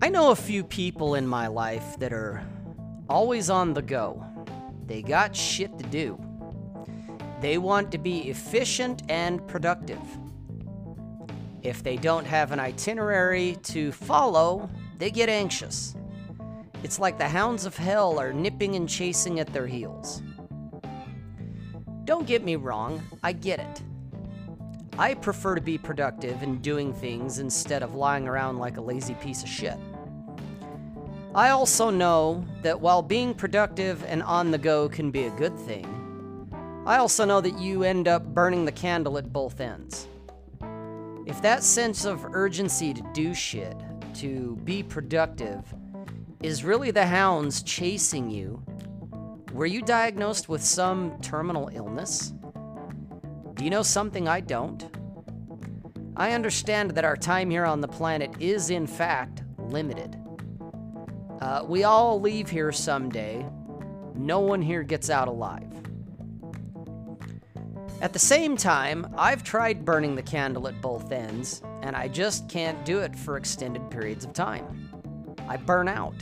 I know a few people in my life that are always on the go. They got shit to do. They want to be efficient and productive. If they don't have an itinerary to follow, they get anxious. It's like the hounds of hell are nipping and chasing at their heels. Don't get me wrong, I get it. I prefer to be productive and doing things instead of lying around like a lazy piece of shit. I also know that while being productive and on the go can be a good thing, I also know that you end up burning the candle at both ends. If that sense of urgency to do shit, to be productive, is really the hounds chasing you, were you diagnosed with some terminal illness? Do you know something I don't? I understand that our time here on the planet is, in fact, limited. Uh, we all leave here someday. No one here gets out alive. At the same time, I've tried burning the candle at both ends, and I just can't do it for extended periods of time. I burn out.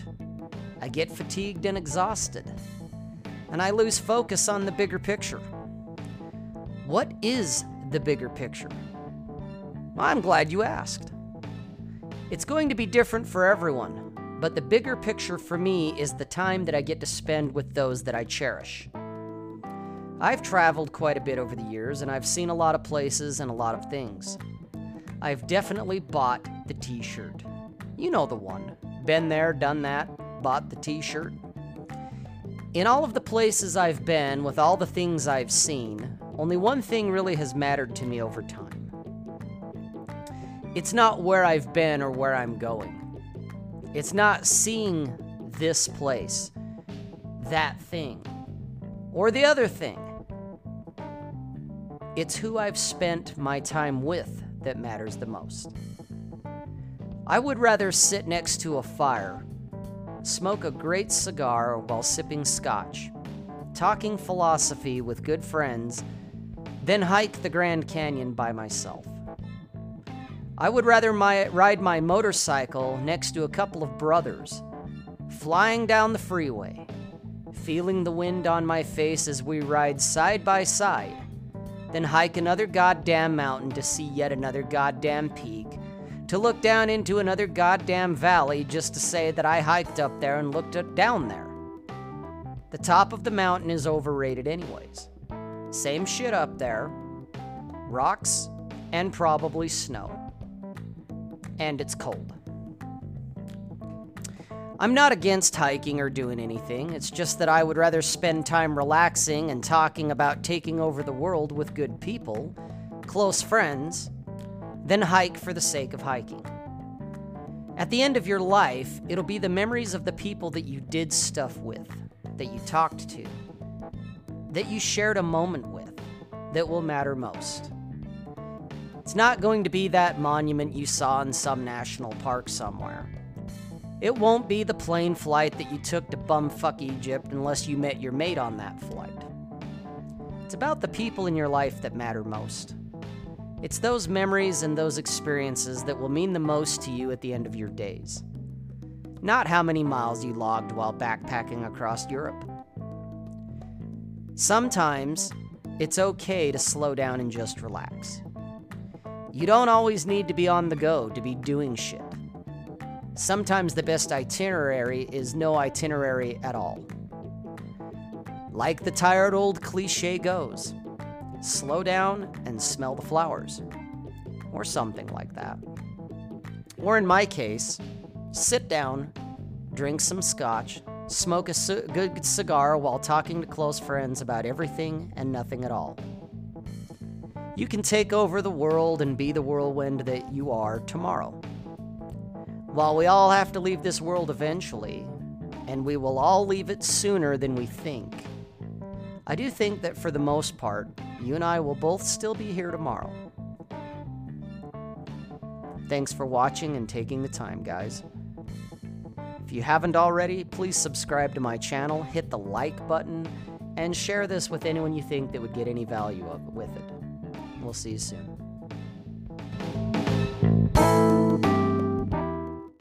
I get fatigued and exhausted. And I lose focus on the bigger picture. What is the bigger picture? I'm glad you asked. It's going to be different for everyone, but the bigger picture for me is the time that I get to spend with those that I cherish. I've traveled quite a bit over the years, and I've seen a lot of places and a lot of things. I've definitely bought the t shirt. You know the one. Been there, done that, bought the t shirt. In all of the places I've been, with all the things I've seen, only one thing really has mattered to me over time. It's not where I've been or where I'm going. It's not seeing this place, that thing, or the other thing. It's who I've spent my time with that matters the most. I would rather sit next to a fire, smoke a great cigar while sipping scotch, talking philosophy with good friends then hike the Grand Canyon by myself. I would rather my, ride my motorcycle next to a couple of brothers, flying down the freeway, feeling the wind on my face as we ride side by side, than hike another goddamn mountain to see yet another goddamn peak, to look down into another goddamn valley just to say that I hiked up there and looked down there. The top of the mountain is overrated, anyways. Same shit up there. Rocks and probably snow. And it's cold. I'm not against hiking or doing anything, it's just that I would rather spend time relaxing and talking about taking over the world with good people, close friends, than hike for the sake of hiking. At the end of your life, it'll be the memories of the people that you did stuff with, that you talked to, that you shared a moment with that will matter most. It's not going to be that monument you saw in some national park somewhere. It won't be the plane flight that you took to bumfuck Egypt unless you met your mate on that flight. It's about the people in your life that matter most. It's those memories and those experiences that will mean the most to you at the end of your days. Not how many miles you logged while backpacking across Europe. Sometimes it's okay to slow down and just relax. You don't always need to be on the go to be doing shit. Sometimes the best itinerary is no itinerary at all. Like the tired old cliche goes slow down and smell the flowers. Or something like that. Or in my case, sit down, drink some scotch, smoke a c- good cigar while talking to close friends about everything and nothing at all. You can take over the world and be the whirlwind that you are tomorrow. While we all have to leave this world eventually, and we will all leave it sooner than we think, I do think that for the most part, you and I will both still be here tomorrow. Thanks for watching and taking the time, guys. If you haven't already, please subscribe to my channel, hit the like button, and share this with anyone you think that would get any value of, with it. We'll see you soon.